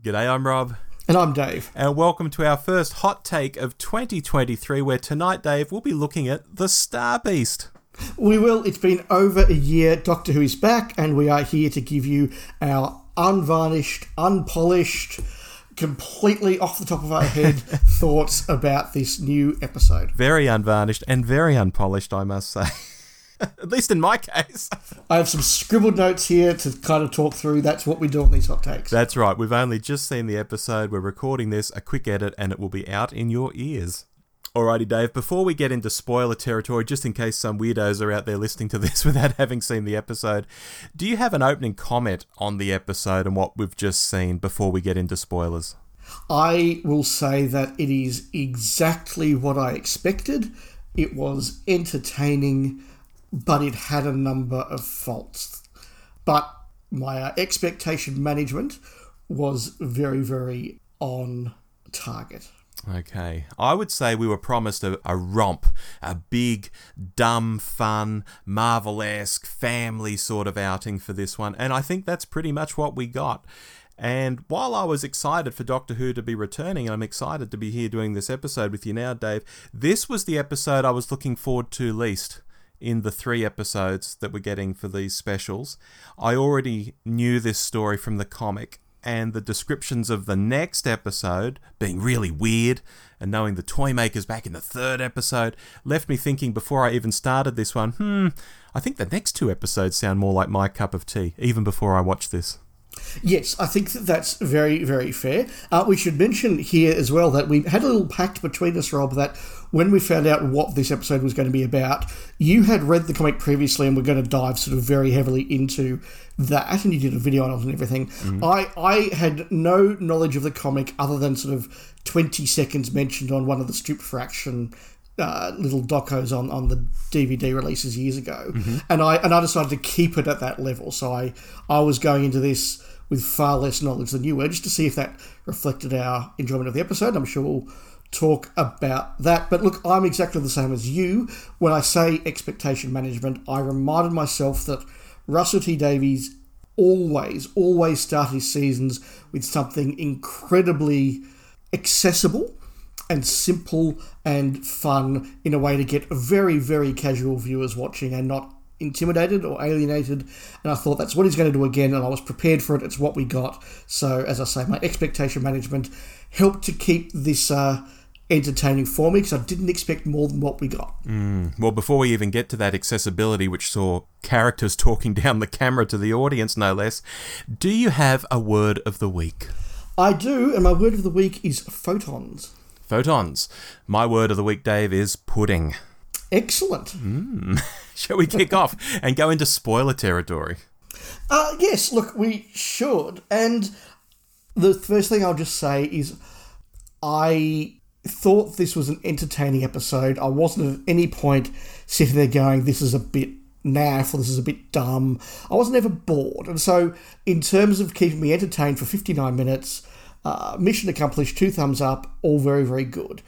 G'day, I'm Rob. And I'm Dave. And welcome to our first hot take of 2023, where tonight, Dave, we'll be looking at The Star Beast. We will. It's been over a year. Doctor Who is back, and we are here to give you our unvarnished, unpolished, completely off the top of our head thoughts about this new episode. Very unvarnished and very unpolished, I must say. At least in my case. I have some scribbled notes here to kind of talk through. That's what we do on these hot takes. That's right. We've only just seen the episode. We're recording this, a quick edit, and it will be out in your ears. Alrighty, Dave, before we get into spoiler territory, just in case some weirdos are out there listening to this without having seen the episode, do you have an opening comment on the episode and what we've just seen before we get into spoilers? I will say that it is exactly what I expected. It was entertaining but it had a number of faults. But my uh, expectation management was very, very on target. Okay. I would say we were promised a, a romp, a big, dumb, fun, Marvel esque, family sort of outing for this one, and I think that's pretty much what we got. And while I was excited for Doctor Who to be returning, and I'm excited to be here doing this episode with you now, Dave, this was the episode I was looking forward to least in the three episodes that we're getting for these specials. I already knew this story from the comic, and the descriptions of the next episode being really weird, and knowing the toy makers back in the third episode, left me thinking before I even started this one, hmm, I think the next two episodes sound more like my cup of tea, even before I watch this. Yes, I think that that's very, very fair. Uh, we should mention here as well that we had a little pact between us, Rob, that when we found out what this episode was going to be about, you had read the comic previously and we're going to dive sort of very heavily into that, and you did a video on it and everything. Mm-hmm. I, I had no knowledge of the comic other than sort of 20 seconds mentioned on one of the Stripped for Action uh, little docos on, on the DVD releases years ago, mm-hmm. and I and I decided to keep it at that level. So I I was going into this with far less knowledge than you were, just to see if that reflected our enjoyment of the episode. I'm sure we'll talk about that. But look, I'm exactly the same as you. When I say expectation management, I reminded myself that Russell T Davies always, always start his seasons with something incredibly accessible and simple and fun in a way to get very, very casual viewers watching and not intimidated or alienated. And I thought that's what he's going to do again, and I was prepared for it. It's what we got. So, as I say, my expectation management helped to keep this. Uh, entertaining for me because I didn't expect more than what we got. Mm. Well, before we even get to that accessibility, which saw characters talking down the camera to the audience, no less, do you have a word of the week? I do, and my word of the week is photons. Photons. My word of the week, Dave, is pudding. Excellent. Mm. Shall we kick off and go into spoiler territory? Uh, yes, look, we should. And the first thing I'll just say is I thought this was an entertaining episode. I wasn't at any point sitting there going, this is a bit naff or this is a bit dumb. I wasn't ever bored. And so, in terms of keeping me entertained for 59 minutes, uh, mission accomplished, two thumbs up, all very, very good.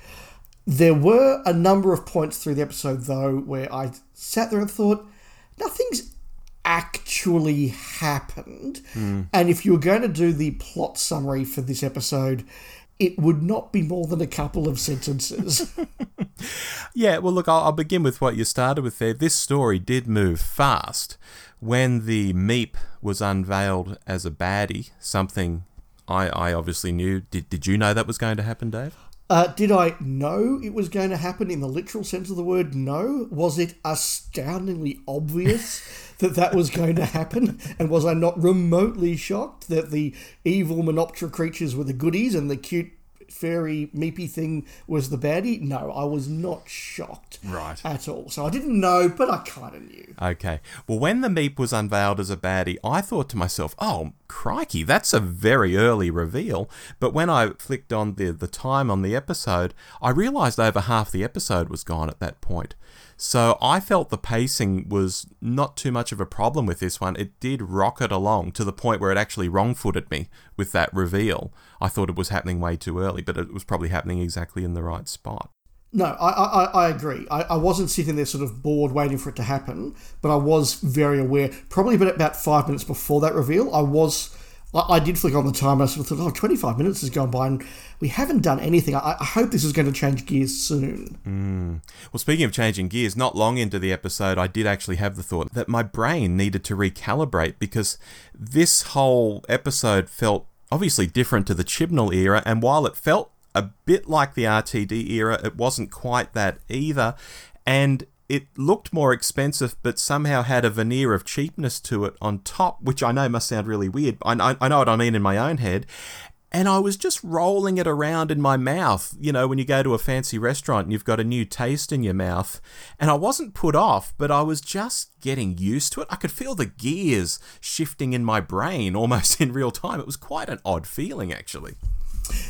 There were a number of points through the episode, though, where I sat there and thought, nothing's actually happened. Mm. And if you were going to do the plot summary for this episode, it would not be more than a couple of sentences. yeah, well, look, I'll, I'll, begin with what you started with there. This story did move fast. When the Meep was unveiled as a baddie, something I, I obviously knew. Did, did you know that was going to happen, Dave? Uh, did I know it was going to happen in the literal sense of the word no? Was it astoundingly obvious that that was going to happen? And was I not remotely shocked that the evil Menoptera creatures were the goodies and the cute fairy meepy thing was the baddie? No, I was not shocked right. at all. So I didn't know, but I kind of knew. Okay. Well, when the Meep was unveiled as a baddie, I thought to myself, oh, crikey, that's a very early reveal. But when I flicked on the, the time on the episode, I realised over half the episode was gone at that point. So I felt the pacing was not too much of a problem with this one. It did rocket along to the point where it actually wrong footed me with that reveal. I thought it was happening way too early, but it was probably happening exactly in the right spot. No, I, I, I agree. I, I wasn't sitting there sort of bored waiting for it to happen, but I was very aware. Probably about five minutes before that reveal, I was I, did flick on the time. I sort of thought, oh, 25 minutes has gone by and we haven't done anything. I, I hope this is going to change gears soon. Hmm. Well, speaking of changing gears, not long into the episode, I did actually have the thought that my brain needed to recalibrate because this whole episode felt obviously different to the Chibnall era, and while it felt a bit like the RTD era, it wasn't quite that either. And it looked more expensive, but somehow had a veneer of cheapness to it on top, which I know must sound really weird. I know what I mean in my own head. And I was just rolling it around in my mouth. You know, when you go to a fancy restaurant and you've got a new taste in your mouth. And I wasn't put off, but I was just getting used to it. I could feel the gears shifting in my brain almost in real time. It was quite an odd feeling, actually.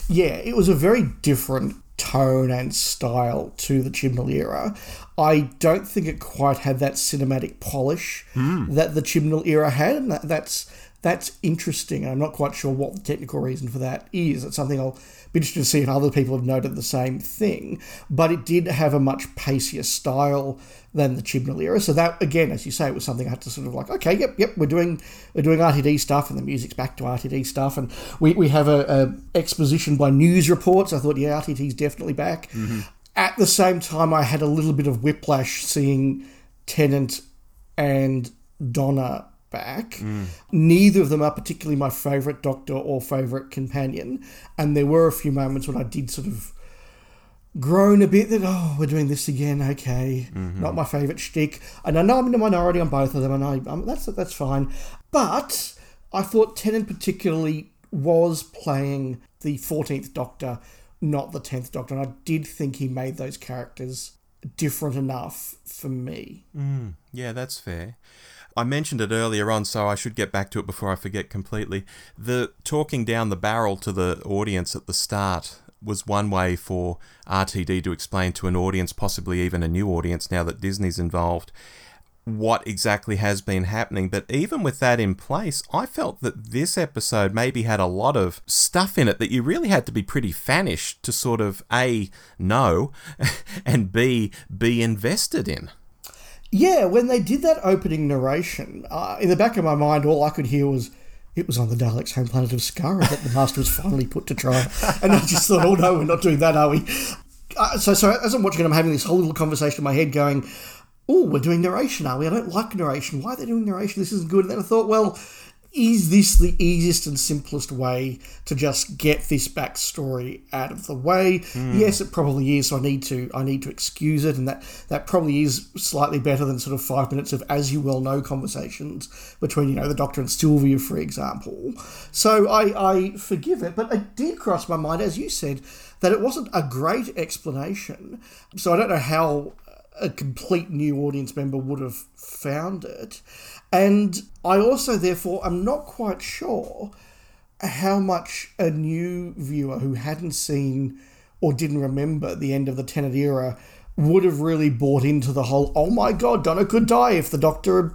Yeah, it was a very different tone and style to the Chibnall era. I don't think it quite had that cinematic polish hmm. that the Chibnall era had, and that, that's that's interesting. I'm not quite sure what the technical reason for that is. It's something I'll be interested to see if other people have noted the same thing. But it did have a much pacier style than the Chibnall era. So that again, as you say, it was something I had to sort of like, okay, yep, yep, we're doing we're doing RTD stuff, and the music's back to RTD stuff, and we, we have a, a exposition by news reports. I thought, yeah, RTD's definitely back. Mm-hmm. At the same time, I had a little bit of whiplash seeing Tennant and Donna back. Mm. Neither of them are particularly my favourite Doctor or favourite companion, and there were a few moments when I did sort of groan a bit that oh we're doing this again okay. Mm-hmm. Not my favorite shtick. And I know I'm in the minority on both of them and I um, that's that's fine. But I thought Tennant particularly was playing the 14th Doctor not the 10th Doctor. And I did think he made those characters different enough for me. Mm. Yeah, that's fair. I mentioned it earlier on, so I should get back to it before I forget completely. The talking down the barrel to the audience at the start was one way for RTD to explain to an audience, possibly even a new audience now that Disney's involved, what exactly has been happening. But even with that in place, I felt that this episode maybe had a lot of stuff in it that you really had to be pretty fannish to sort of A, know, and B, be invested in. Yeah, when they did that opening narration, uh, in the back of my mind, all I could hear was, it was on the Daleks' home planet of Skaro that the Master was finally put to trial. And I just thought, oh no, we're not doing that, are we? Uh, so, so as I'm watching it, I'm having this whole little conversation in my head going, oh, we're doing narration, are we? I don't like narration. Why are they doing narration? This isn't good. And then I thought, well, is this the easiest and simplest way to just get this backstory out of the way? Hmm. Yes, it probably is. So I need to I need to excuse it, and that that probably is slightly better than sort of five minutes of as you well know conversations between you know the Doctor and Sylvia, for example. So I I forgive it, but it did cross my mind, as you said, that it wasn't a great explanation. So I don't know how a complete new audience member would have found it. And I also, therefore, am not quite sure how much a new viewer who hadn't seen or didn't remember the end of the Tennant era would have really bought into the whole, oh my god, Donna could die if the Doctor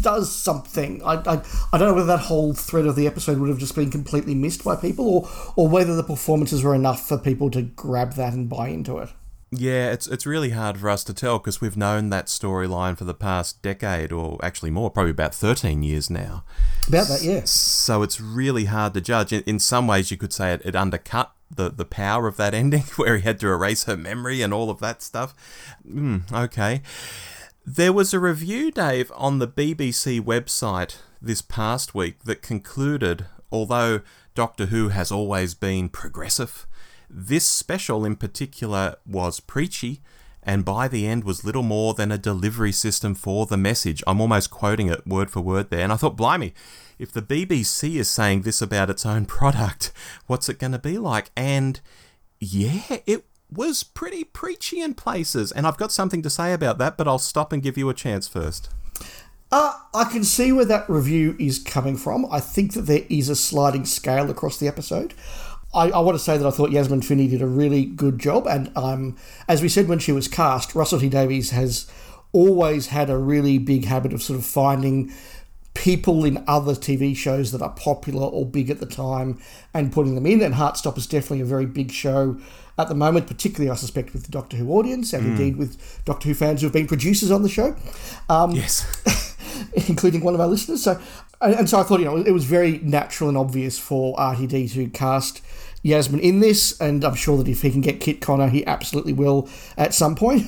does something. I, I, I don't know whether that whole thread of the episode would have just been completely missed by people or, or whether the performances were enough for people to grab that and buy into it. Yeah, it's it's really hard for us to tell because we've known that storyline for the past decade, or actually more, probably about thirteen years now. About that, yeah. So it's really hard to judge. In, in some ways, you could say it, it undercut the, the power of that ending, where he had to erase her memory and all of that stuff. Mm, okay. There was a review, Dave, on the BBC website this past week that concluded although Doctor Who has always been progressive, this special in particular was preachy and by the end was little more than a delivery system for the message. I'm almost quoting it word for word there. And I thought, blimey, if the BBC is saying this about its own product, what's it going to be like? And yeah, it was pretty preachy in places. And I've got something to say about that, but I'll stop and give you a chance first. Uh, I can see where that review is coming from. I think that there is a sliding scale across the episode. I, I want to say that I thought Yasmin Finney did a really good job, and um, as we said when she was cast, Russell T Davies has always had a really big habit of sort of finding people in other TV shows that are popular or big at the time and putting them in. And Heartstopper is definitely a very big show at the moment, particularly I suspect with the Doctor Who audience and indeed with Doctor Who fans who have been producers on the show. Um, Yes. including one of our listeners. So, and, so I thought, you know, it was very natural and obvious for RTD to cast Yasmin in this, and I'm sure that if he can get Kit Connor, he absolutely will at some point.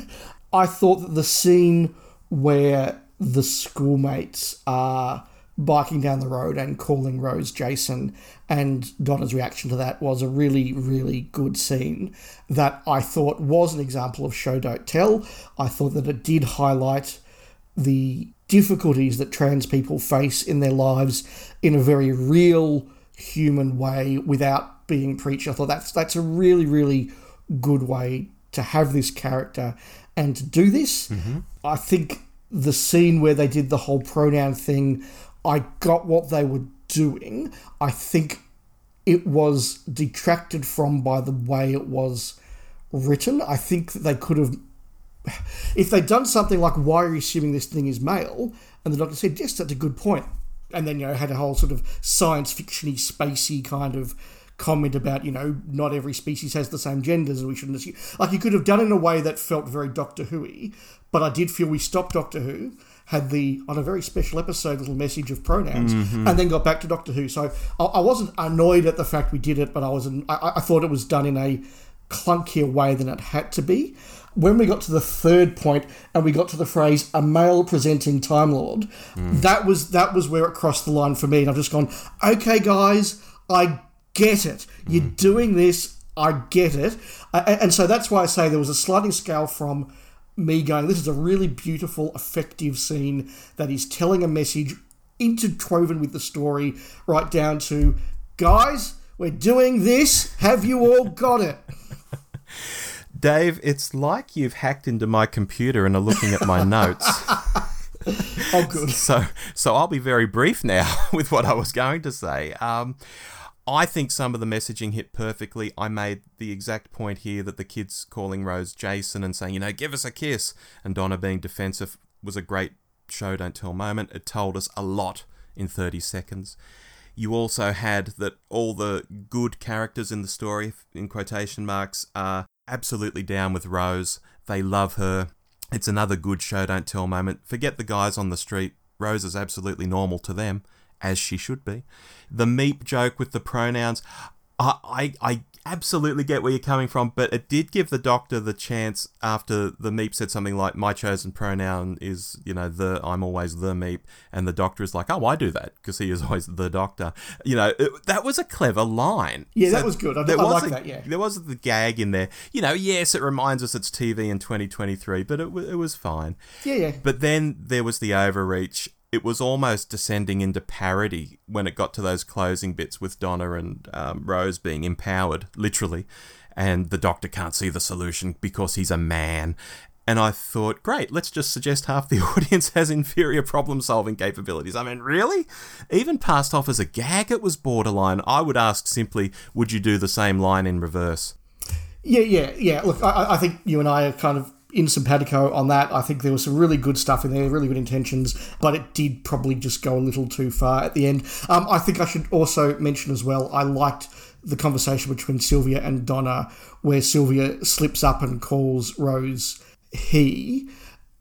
I thought that the scene where the schoolmates are biking down the road and calling Rose Jason, and Donna's reaction to that was a really, really good scene that I thought was an example of show don't tell. I thought that it did highlight the difficulties that trans people face in their lives in a very real human way without being preached. I thought that's that's a really, really good way to have this character and to do this. Mm-hmm. I think the scene where they did the whole pronoun thing, I got what they were doing. I think it was detracted from by the way it was written. I think that they could have, if they'd done something like, why are you assuming this thing is male? And the doctor said, yes, that's a good point. And then, you know, had a whole sort of science fictiony, spacey kind of comment about, you know, not every species has the same genders and we shouldn't assume. Like, you could have done it in a way that felt very Doctor Who but I did feel we stopped Doctor Who, had the, on a very special episode, little message of pronouns, Mm-hmm. and then got back to Doctor Who. So I, I wasn't annoyed at the fact we did it, but I was, I, I thought it was done in a clunkier way than it had to be. When we got to the third point and we got to the phrase "a male presenting Time Lord," that was that was where it crossed the line for me, and I've just gone, okay, guys, I get it. You're hmm. doing this. I get it, and and so that's why I say there was a sliding scale from me going, this is a really beautiful, effective scene that is telling a message interwoven with the story, right down to, guys, we're doing this. Have you all got it? Dave, it's like you've hacked into my computer and are looking at my notes. Oh, good. So, so I'll be very brief now with what I was going to say. Um, I think some of the messaging hit perfectly. I made the exact point here that the kids calling Rose Jason and saying, you know, give us a kiss, and Donna being defensive was a great show don't tell moment. It told us a lot in 30 seconds. You also had that all the good characters in the story, in quotation marks, are absolutely down with Rose. They love her. It's another good show don't tell moment. Forget the guys on the street. Rose is absolutely normal to them, as she should be. The meep joke with the pronouns, I, I, I absolutely get where you're coming from, but it did give the doctor the chance after the meep said something like, "My chosen pronoun is, you know, the I'm always the meep," and the doctor is like, "Oh, I do that because he is always the doctor." You know, it, that was a clever line. Yeah, that was good. I- there I was like a- that, yeah. there was the gag in there. You know, yes, it reminds us it's TV in 2023, but it, it was fine. Yeah, yeah. But then there was the overreach. It was almost descending into parody when it got to those closing bits with Donna and um, Rose being empowered, literally, and the doctor can't see the solution because he's a man. And I thought, great, let's just suggest half the audience has inferior problem solving capabilities. I mean, really? Even passed off as a gag, it was borderline. I would ask simply, would you do the same line in reverse? Yeah, yeah, yeah. Look, I, I think you and I are kind of in simpatico on that. I think there was some really good stuff in there, really good intentions, but it did probably just go a little too far at the end. Um, I think I should also mention as well, I liked the conversation between Sylvia and Donna, where Sylvia slips up and calls Rose he,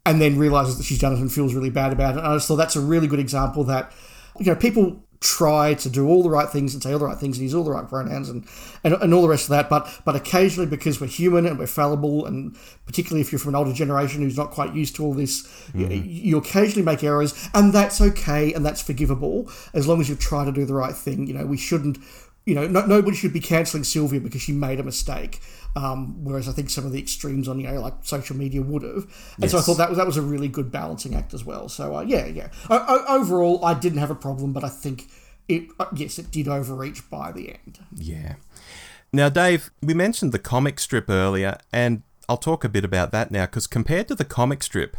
and then realizes that she's done it and feels really bad about it. And I just thought that's a really good example that, you know, people try to do all the right things and say all the right things and use all the right pronouns and, and, and all the rest of that. But but occasionally, because we're human and we're fallible, and particularly if you're from an older generation who's not quite used to all this, you, mm. you occasionally make errors, and that's okay and that's forgivable as long as you try to do the right thing. You know, we shouldn't. You know, no, nobody should be cancelling Sylvia because she made a mistake. Um, whereas I think some of the extremes on you know like social media would have, and so I thought that was that was a really good balancing act as well. So uh, yeah, yeah. O- overall, I didn't have a problem, but I think it uh, yes, it did overreach by the end. Yeah. Now, Dave, we mentioned the comic strip earlier, and I'll talk a bit about that now because compared to the comic strip,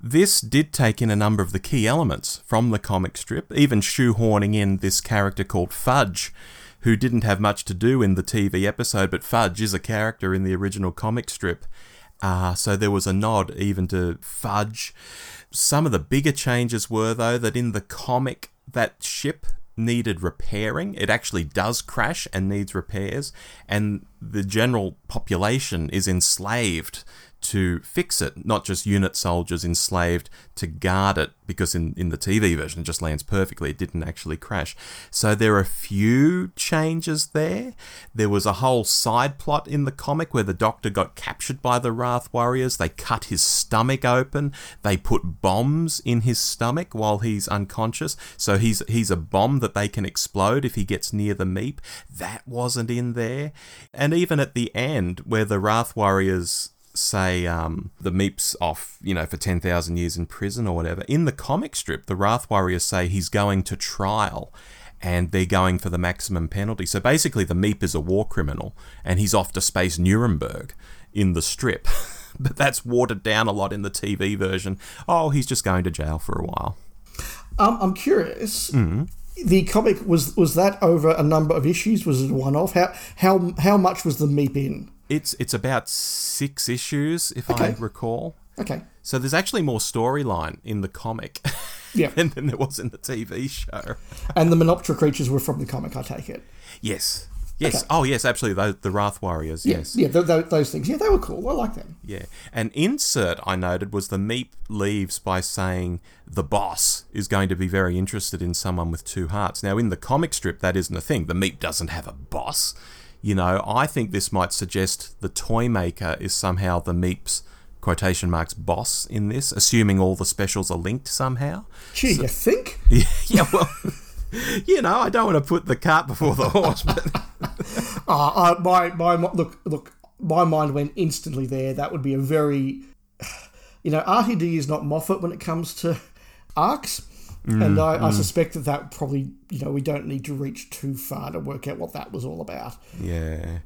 this did take in a number of the key elements from the comic strip, even shoehorning in this character called Fudge, who didn't have much to do in the TV episode, but Fudge is a character in the original comic strip. Uh, so there was a nod even to Fudge. Some of the bigger changes were, though, that in the comic, that ship needed repairing. It actually does crash and needs repairs, and the general population is enslaved to fix it, not just unit soldiers enslaved to guard it, because in, in the TV version it just lands perfectly, it didn't actually crash. So there are a few changes there. There was a whole side plot in the comic where the Doctor got captured by the Wrath Warriors. They cut his stomach open, they put bombs in his stomach while he's unconscious, so he's, he's a bomb that they can explode if he gets near the Meep. That wasn't in there. And even at the end, where the Wrath Warriors say um, the Meep's off, you know, for 10,000 years in prison or whatever, in the comic strip, the Wrath Warriors say he's going to trial and they're going for the maximum penalty. So basically, the Meep is a war criminal and he's off to space Nuremberg in the strip. but that's watered down a lot in the TV version. Oh, he's just going to jail for a while. Um, I'm curious. Mm-hmm. The comic was was that over a number of issues? Was it one off? How how how much was the Meep in? It's it's about six issues, if okay. I recall. Okay. So there's actually more storyline in the comic. Yeah. than, than there was in the TV show. and the Menoptera creatures were from the comic, I take it. Yes. Yes. Okay. Oh, yes, absolutely. The, the Wrath Warriors. Yeah, yes. Yeah, th- th- those things. Yeah, they were cool. I like them. Yeah. An insert I noted was the Meep leaves by saying the boss is going to be very interested in someone with two hearts. Now, in the comic strip, that isn't a thing. The Meep doesn't have a boss. You know, I think this might suggest the toy maker is somehow the Meep's quotation marks boss in this, assuming all the specials are linked somehow. Gee, so, you think? Yeah, yeah well, you know, I don't want to put the cart before the horse, but uh, uh, my my look look, my mind went instantly there. That would be a very, you know, RTD is not Moffat when it comes to arcs. Mm, and I, mm. I, suspect that that probably, you know, we don't need to reach too far to work out what that was all about. Yeah.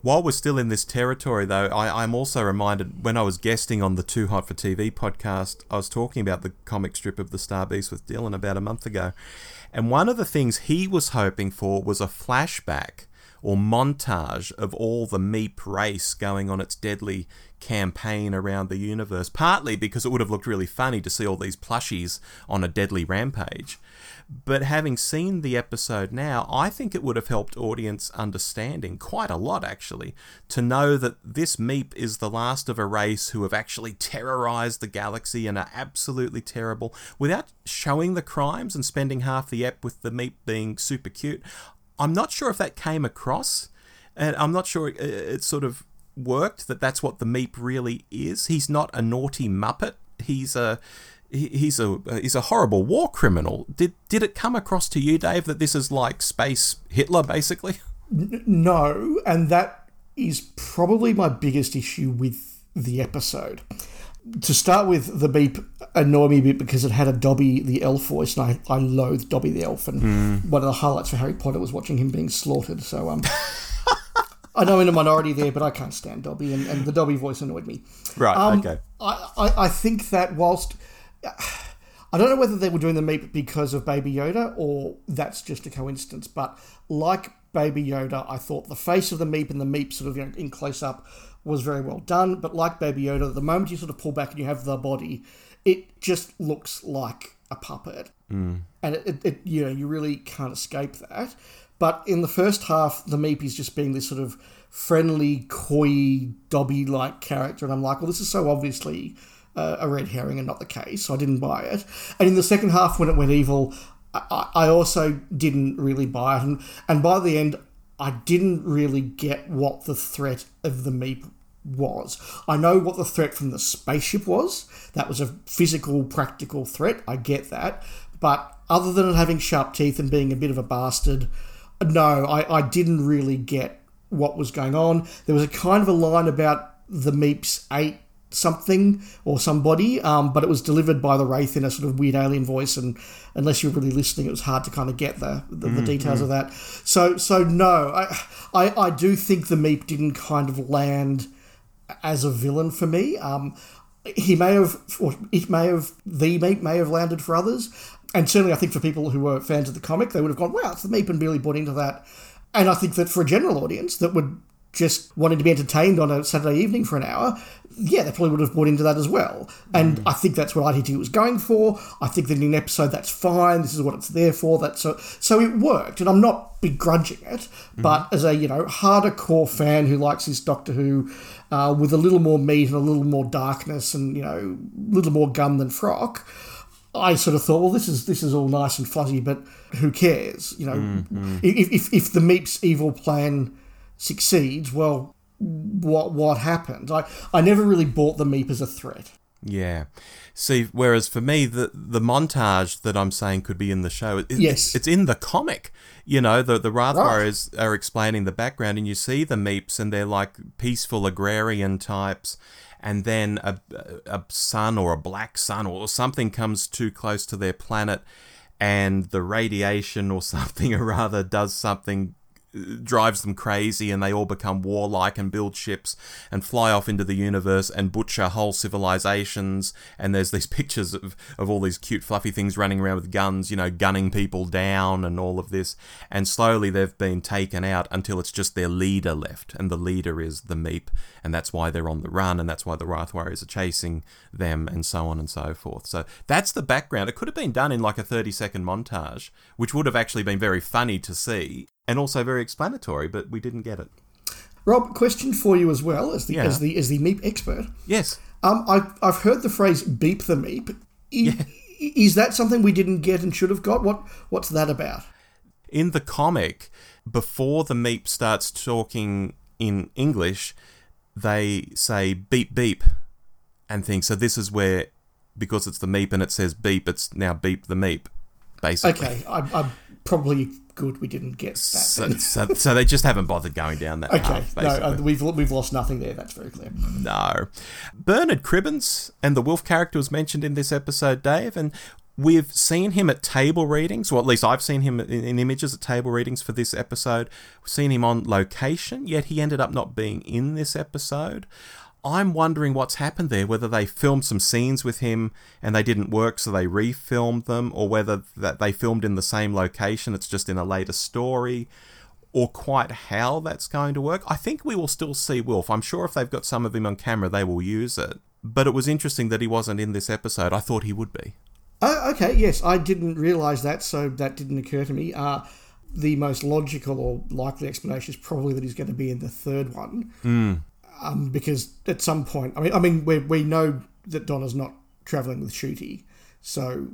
While we're still in this territory, though, I, I'm also reminded when I was guesting on the Too Hot for TV podcast, I was talking about the comic strip of the Star Beast with Dylan about a month ago. And one of the things he was hoping for was a flashback or montage of all the Meep race going on its deadly campaign around the universe, partly because it would have looked really funny to see all these plushies on a deadly rampage. But having seen the episode now, I think it would have helped audience understanding quite a lot actually to know that this Meep is the last of a race who have actually terrorized the galaxy and are absolutely terrible without showing the crimes and spending half the ep with the Meep being super cute. I'm not sure if that came across and I'm not sure uh, it, it sort of worked that that's what the Meep really is. He's not a naughty muppet. He's a he's a he's a horrible war criminal. Did did it come across to you, Dave, that this is like space Hitler, basically? No, and that is probably my biggest issue with the episode. To start with, the Meep annoyed me a bit because it had a Dobby the elf voice, and I, I loathe Dobby the elf. And mm. one of the highlights for Harry Potter was watching him being slaughtered. So um, I know I'm in a minority there, but I can't stand Dobby, and, and the Dobby voice annoyed me. Right. Um, okay. I, I, I think that whilst I don't know whether they were doing the Meep because of Baby Yoda or that's just a coincidence, but like Baby Yoda, I thought the face of the Meep and the Meep sort of you know, in close up was very well done. But like Baby Yoda, the moment you sort of pull back and you have the body, it just looks like a puppet, mm. and it, it, it, you know you really can't escape that. But in the first half, the Meep is just being this sort of friendly, coy, Dobby like character. And I'm like, well, this is so obviously uh, a red herring and not the case. So I didn't buy it. And in the second half, when it went evil, I, I also didn't really buy it. And, and by the end, I didn't really get what the threat of the Meep was. I know what the threat from the spaceship was. That was a physical, practical threat. I get that. But other than having sharp teeth and being a bit of a bastard, no, I, I didn't really get what was going on. There was a kind of a line about the Meeps ate something or somebody, um, but it was delivered by the Wrath in a sort of weird alien voice, and unless you're really listening, it was hard to kind of get the the, mm-hmm. the details of that. So so no, I, I I do think the Meep didn't kind of land as a villain for me. Um, he may have, or it may have, the Meep may have landed for others. And certainly, I think for people who were fans of the comic, they would have gone, wow, it's the Meep and really bought into that. And I think that for a general audience that would just wanting to be entertained on a Saturday evening for an hour, yeah, they probably would have bought into that as well. And I think that's what RTD was going for. I think that in an episode that's fine. This is what it's there for. That's so so it worked, and I'm not begrudging it. But as a you know harder core fan who likes his Doctor Who uh, with a little more meat and a little more darkness and you know a little more gum than frock. I sort of thought, well, this is this is all nice and fuzzy, but who cares? You know, mm-hmm. if, if if the Meep's evil plan succeeds, well, what what happened? I I never really bought the Meep as a threat. Yeah. See, whereas for me, the the montage that I'm saying could be in the show, it, Yes. it's in the comic. You know, the the Right. Are explaining the background, and you see the Meeps, and they're like peaceful agrarian types. And then a, a sun or a black sun or something comes too close to their planet, and the radiation or something or rather does something drives them crazy and they all become warlike and build ships and fly off into the universe and butcher whole civilizations. And there's these pictures of, of all these cute fluffy things running around with guns you know gunning people down and all of this. And slowly they've been taken out until it's just their leader left. And the leader is the meep. And that's why they're on the run. And that's why the wrath warriors are chasing them and so on and so forth. So that's the background. It could have been done in like a 30 second montage which would have actually been very funny to see and also very explanatory, but we didn't get it. Rob, question for you as well as the Yeah. as the as the Meep expert. Yes. Um, I I've heard the phrase "beep the Meep." I- Is that something we didn't get and should have got? What what's that about? In the comic, before the Meep starts talking in English, they say beep beep and things. So this is where, because it's the Meep and it says beep, it's now beep the Meep, basically. Okay, I, I'm probably good we didn't get that. So, so, so they just haven't bothered going down that Okay, path, no, uh, we've we've lost nothing there. That's very clear. No. Bernard Cribbins and the Wolf character was mentioned in this episode, Dave, and we've seen him at table readings, or at least I've seen him in, in images at table readings for this episode. We've seen him on location, yet he ended up not being in this episode. I'm wondering what's happened there, whether they filmed some scenes with him and they didn't work, so they refilmed them, or whether that they filmed in the same location, it's just in a later story or quite how that's going to work. I think we will still see Wolf. I'm sure if they've got some of him on camera, they will use it. But it was interesting that he wasn't in this episode. I thought he would be. Oh, okay, yes, I didn't realise that, so that didn't occur to me. Uh, the most logical or likely explanation is probably that he's going to be in the third one, um, because at some point, I mean, I mean, we we know that Donna's not travelling with Ncuti, so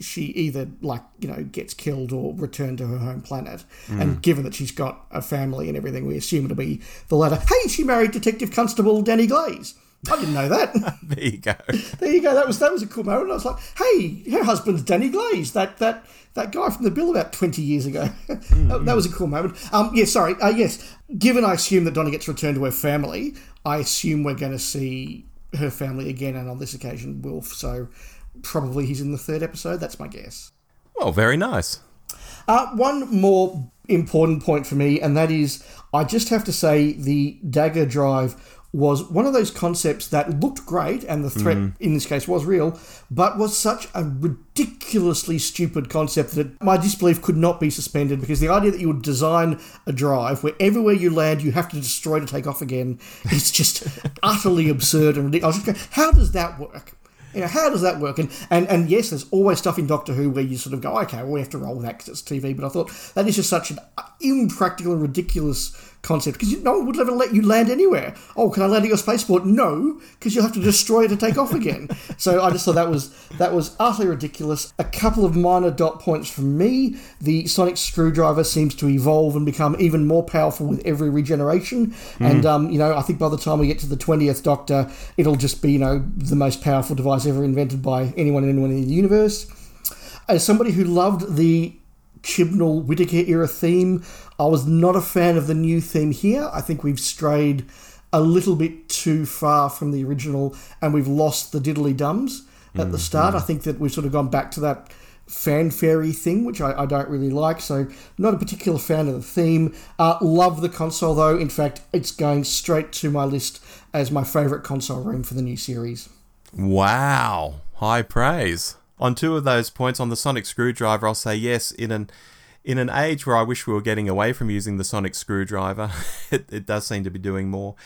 she either like you know gets killed or returned to her home planet. And given that she's got a family and everything, we assume it'll be the latter. Hey, she married Detective Constable Danny Glaze. I didn't know that. There you go. There you go. That was that was a cool moment. I was like, "Hey, her husband's Danny Glaze, that that that guy from the Bill about twenty years ago." that, that was a cool moment. Um, yeah, sorry. Uh, yes, given I assume that Donna gets returned to her family, I assume we're going to see her family again, and on this occasion, Wilf. So probably he's in the third episode. That's my guess. Well, very nice. Uh, one more important point for me, and that is I just have to say the dagger drive was one of those concepts that looked great, and the threat mm. in this case was real, but was such a ridiculously stupid concept that my disbelief could not be suspended because the idea that you would design a drive where everywhere you land you have to destroy to take off again is just utterly absurd and ridiculous. I was just going, how does that work? You know, how does that work? And, and and yes, there's always stuff in Doctor Who where you sort of go, okay, well, we have to roll with that because it's TV. But I thought that is just such an impractical and ridiculous concept because no one would ever let you land anywhere. Oh, can I land at your spaceport? No, because you'll have to destroy it to take off again. So I just thought that was that was utterly ridiculous. A couple of minor dot points from me. The sonic screwdriver seems to evolve and become even more powerful with every regeneration. And um, you know, I think by the time we get to the twentieth Doctor, it'll just be you know the most powerful device ever invented by anyone and anyone in the universe. As somebody who loved the Chibnall Whitaker era theme, I was not a fan of the new theme here. I think we've strayed a little bit too far from the original and we've lost the diddly dums at the start. I think that we've sort of gone back to that fanfare thing, which I, I don't really like. So, not a particular fan of the theme. Uh, love the console though. In fact, it's going straight to my list as my favourite console room for the new series. Wow. High praise. On two of those points on the sonic screwdriver, I'll say yes, in an in an age where I wish we were getting away from using the sonic screwdriver, it, it does seem to be doing more.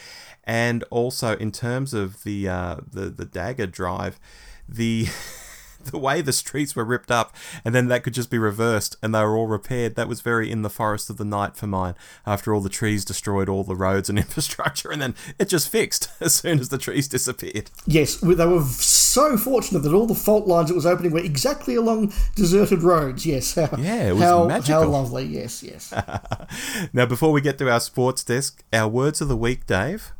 And also in terms of the uh, the the dagger drive, the the way the streets were ripped up and then that could just be reversed and they were all repaired that was very in the forest of the night for mine after all the trees destroyed all the roads and infrastructure and then it just fixed as soon as the trees disappeared Yes, they were so fortunate that all the fault lines it was opening were exactly along deserted roads. Yes, how, Yeah, it was how, magical. How lovely. Yes, yes. now before we get to our sports desk our words of the week dave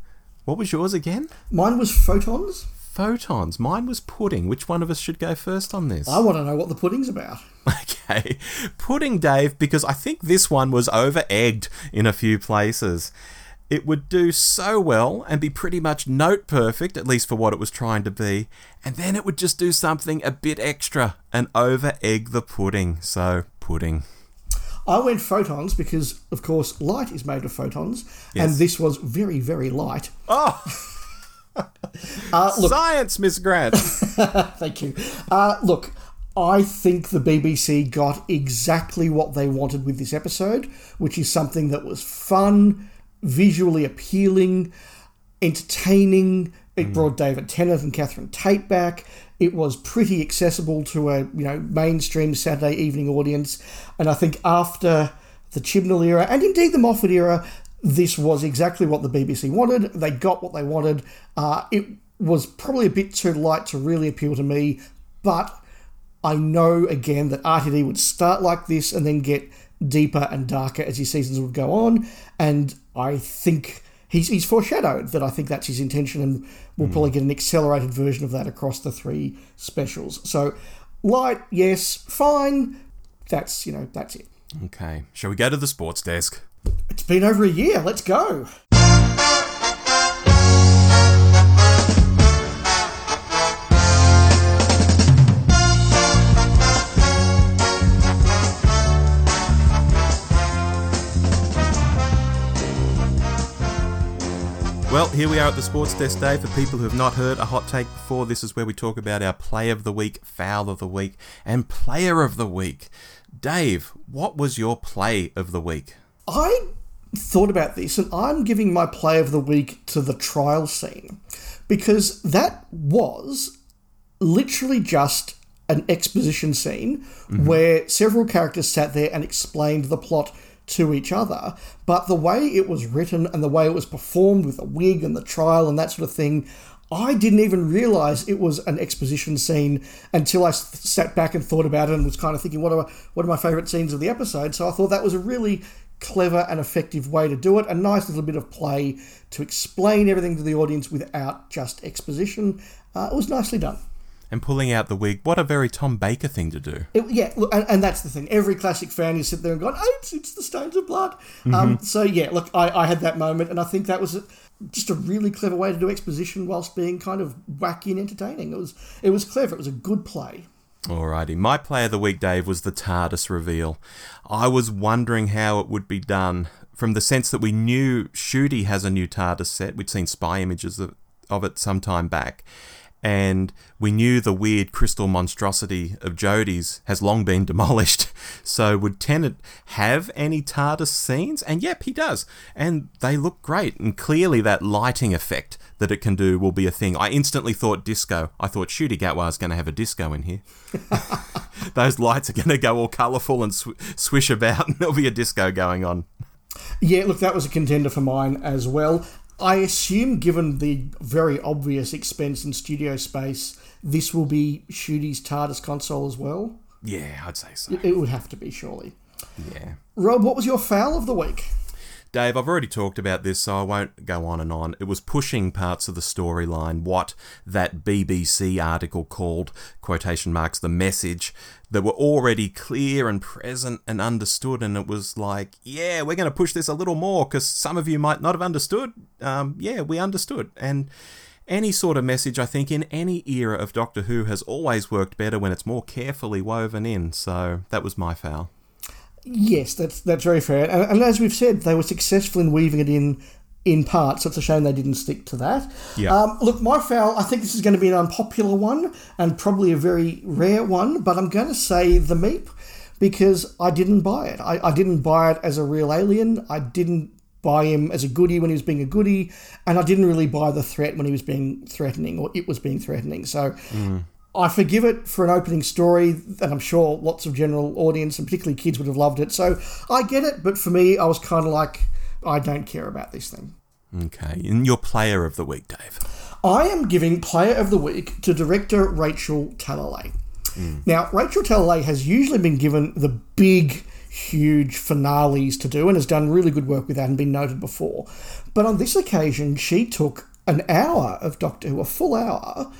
what was yours again Mine was photons. Photons mine was pudding which one of us should go first on this I want to know what the pudding's about. Okay. Pudding Dave, because I think this one was over egged in a few places. It would do so well and be pretty much note perfect, at least for what it was trying to be, and then it would just do something a bit extra and over egg the pudding. So, pudding. I went photons because, of course, light is made of photons, and this was very, very light. Oh, Uh, look, science, Miss Grant. Thank you. Uh, look, I think the BBC got exactly what they wanted with this episode, which is something that was fun, visually appealing, entertaining. It brought David Tennant and Catherine Tate back. It was pretty accessible to a you know mainstream Saturday evening audience, and I think after the Chibnall era and indeed the Moffat era, this was exactly what the BBC wanted. They got what they wanted. Uh, it was probably a bit too light to really appeal to me, but I know again that RTD would start like this and then get deeper and darker as his seasons would go on, and I think he's, he's foreshadowed that I think that's his intention, and we'll probably get an accelerated version of that across the three specials. So, light, yes, fine. That's you know that's it. okay, shall we go to the sports desk? It's been over a year. Let's go. Well, here we are at the Sports Desk Day. For people who have not heard a hot take before, this is where we talk about our play of the week, foul of the week, and player of the week. Dave, what was your play of the week? I thought about this and I'm giving my play of the week to the trial scene because that was literally just an exposition scene mm-hmm. where several characters sat there and explained the plot to each other. But the way it was written and the way it was performed with the wig and the trial and that sort of thing, I didn't even realize it was an exposition scene until I sat back and thought about it and was kind of thinking, what are what are my favorite scenes of the episode? So I thought that was a really clever and effective way to do it. A nice little bit of play to explain everything to the audience without just exposition. Uh, it was nicely done. And pulling out the wig, what a very Tom Baker thing to do. It, yeah, look, and, and that's the thing. Every classic fan is sit there and going, "Oh, it's, it's the Stones of Blood." Um, so yeah, look, I, I had that moment, and I think that was a, just a really clever way to do exposition whilst being kind of wacky and entertaining. It was it was clever. It was a good play. Alrighty, my play of the week, Dave, was the TARDIS reveal. I was wondering how it would be done from the sense that we knew Ncuti has a new TARDIS set. We'd seen spy images of, of it some time back. And we knew the weird crystal monstrosity of Jodie's has long been demolished. So would Tennant have any TARDIS scenes? And yep, he does. And they look great. And clearly that lighting effect that it can do will be a thing. I instantly thought disco. I thought Ncuti Gatwa is going to have a disco in here. Those lights are going to go all colourful and sw- swish about, and there'll be a disco going on. Yeah, look, that was a contender for mine as well. I assume, given the very obvious expense in studio space, this will be Ncuti's TARDIS console as well. Yeah, I'd say so. It would have to be, surely. Yeah. Rob, what was your foul of the week? Dave, I've already talked about this, so I won't go on and on. It was pushing parts of the storyline, what that BBC article called, quotation marks, the message, that were already clear and present and understood. And it was like, yeah, we're going to push this a little more because some of you might not have understood. Um, yeah, we understood. And any sort of message, I think, in any era of Doctor Who has always worked better when it's more carefully woven in. So that was my foul. Yes, that's that's very fair. And, and as we've said, they were successful in weaving it in in parts. So It's a shame they didn't stick to that. Yeah. Um, look, my foul. I think this is going to be an unpopular one and probably a very rare one, but I'm going to say the Meep because I didn't buy it. I, I didn't buy it as a real alien. I didn't buy him as a goody when he was being a goody, and I didn't really buy the threat when he was being threatening or it was being threatening. So Mm. I forgive it for an opening story, and I'm sure lots of general audience and particularly kids would have loved it. So I get it, but for me, I was kind of like, I don't care about this thing. Okay, and your player of the week, Dave. I am giving Player of the Week to director Rachel Talalay. Hmm. Now, Rachel Talalay has usually been given the big, huge finales to do and has done really good work with that and been noted before. But on this occasion, she took an hour of Doctor Who, a full hour,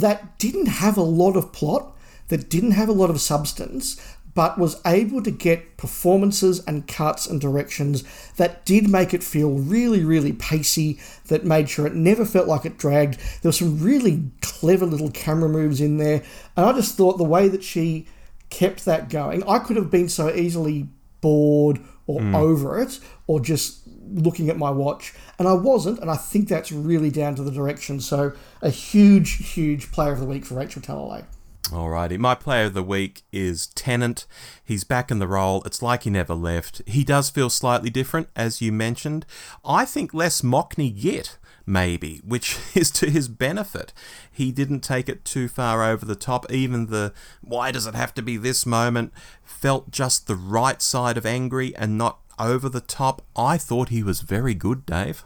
that didn't have a lot of plot, that didn't have a lot of substance, but was able to get performances and cuts and directions that did make it feel really, really pacey, that made sure it never felt like it dragged. There were some really clever little camera moves in there, and I just thought the way that she kept that going, I could have been so easily bored or hmm. over it, or just looking at my watch, and I wasn't, and I think that's really down to the direction. So, a huge, huge player of the week for Rachel Talalay. Alrighty, my player of the week is Tennant. He's back in the role. It's like he never left. He does feel slightly different, as you mentioned. I think less Mockney yet, maybe, which is to his benefit. He didn't take it too far over the top. Even the why does it have to be this moment felt just the right side of angry and not over the top. I thought he was very good, Dave.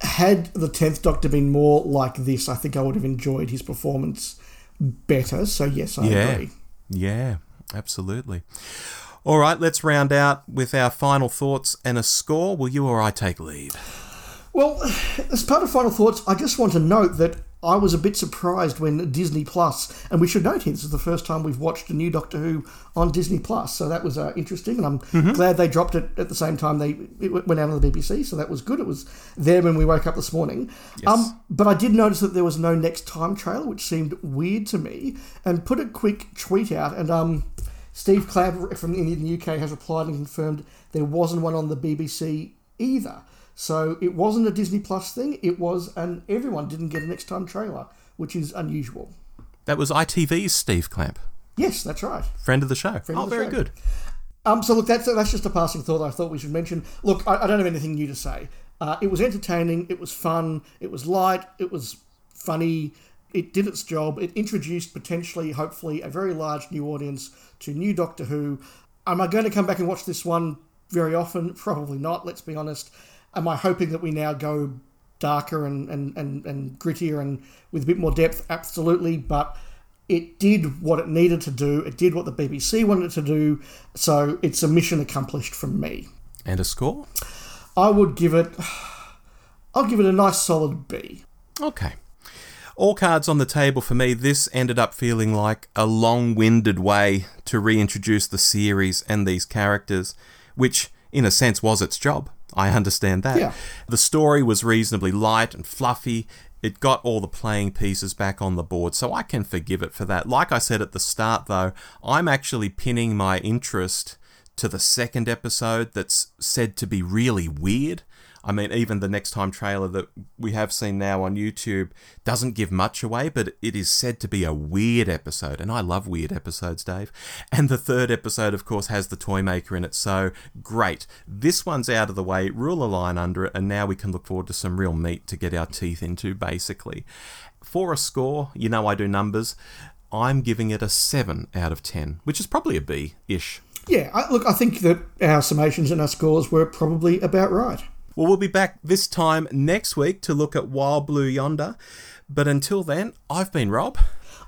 Had the 10th Doctor been more like this, I think I would have enjoyed his performance better. So, yes, I Yeah. agree. Yeah, absolutely. All right, let's round out with our final thoughts and a score. Will you or I take lead? Well, as part of final thoughts, I just want to note that I was a bit surprised when Disney Plus, and we should note here, this is the first time we've watched a new Doctor Who on Disney Plus, so that was uh, interesting, and I'm glad they dropped it at the same time they it went out on the BBC, so that was good. It was there when we woke up this morning. Um, but I did notice that there was no next time trailer, which seemed weird to me, and put a quick tweet out, and um, Steve Clamp from in the UK has replied and confirmed there wasn't one on the BBC either. So it wasn't a Disney Plus thing. It was and everyone didn't get a next time trailer, which is unusual. That was ITV's Steve Clamp, Yes, that's right. friend of the show. Friend oh, the very show. good. Um, so look, that's that's just a passing thought I thought we should mention. Look, I, I don't have anything new to say. Uh, it was entertaining. It was fun. It was light. It was funny. It did its job. It introduced potentially, hopefully, a very large new audience to new Doctor Who. Am I going to come back and watch this one very often? Probably not. Let's be honest. Am I hoping that we now go darker and, and, and, and grittier and with a bit more depth? Absolutely. But it did what it needed to do. It did what the BBC wanted it to do. So it's a mission accomplished from me. And a score? I would give it. I'll give it a nice solid B. Okay. All cards on the table for me, this ended up feeling like a long winded way to reintroduce the series and these characters, which, in a sense, was its job. I understand that. Yeah. The story was reasonably light and fluffy. It got all the playing pieces back on the board, so I can forgive it for that. Like I said at the start, though, I'm actually pinning my interest to the second episode that's said to be really weird. I mean, even the next time trailer that we have seen now on YouTube doesn't give much away, but it is said to be a weird episode, and I love weird episodes, Dave. And the third episode, of course, has the toy maker in it, so great. This one's out of the way, rule a line under it, and now we can look forward to some real meat to get our teeth into, basically. For a score, you know I do numbers. I'm giving it a 7 out of 10, which is probably a B ish. Yeah, look, I think that our summations and our scores were probably about right. Well, we'll be back this time next week to look at Wild Blue Yonder. But until then, I've been Rob.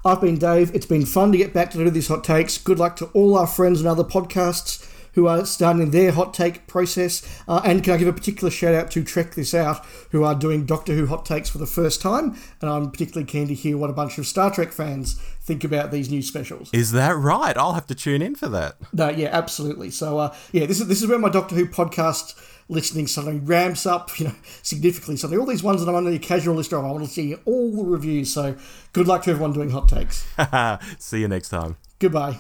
I've been Dave. It's been fun to get back to do these hot takes. Good luck to all our friends and other podcasts who are starting their hot take process. Uh, and can I give a particular shout out to Trek This Out, who are doing Doctor Who hot takes for the first time? And I'm particularly keen to hear what a bunch of Star Trek fans think about these new specials. Is that right? I'll have to tune in for that. No, yeah, absolutely. So, uh, yeah, this is this is where my Doctor Who podcast listening suddenly ramps up, you know, significantly. Suddenly, all these ones that I'm on the casual list of, I want to see all the reviews. So, good luck to everyone doing hot takes. See you next time. Goodbye.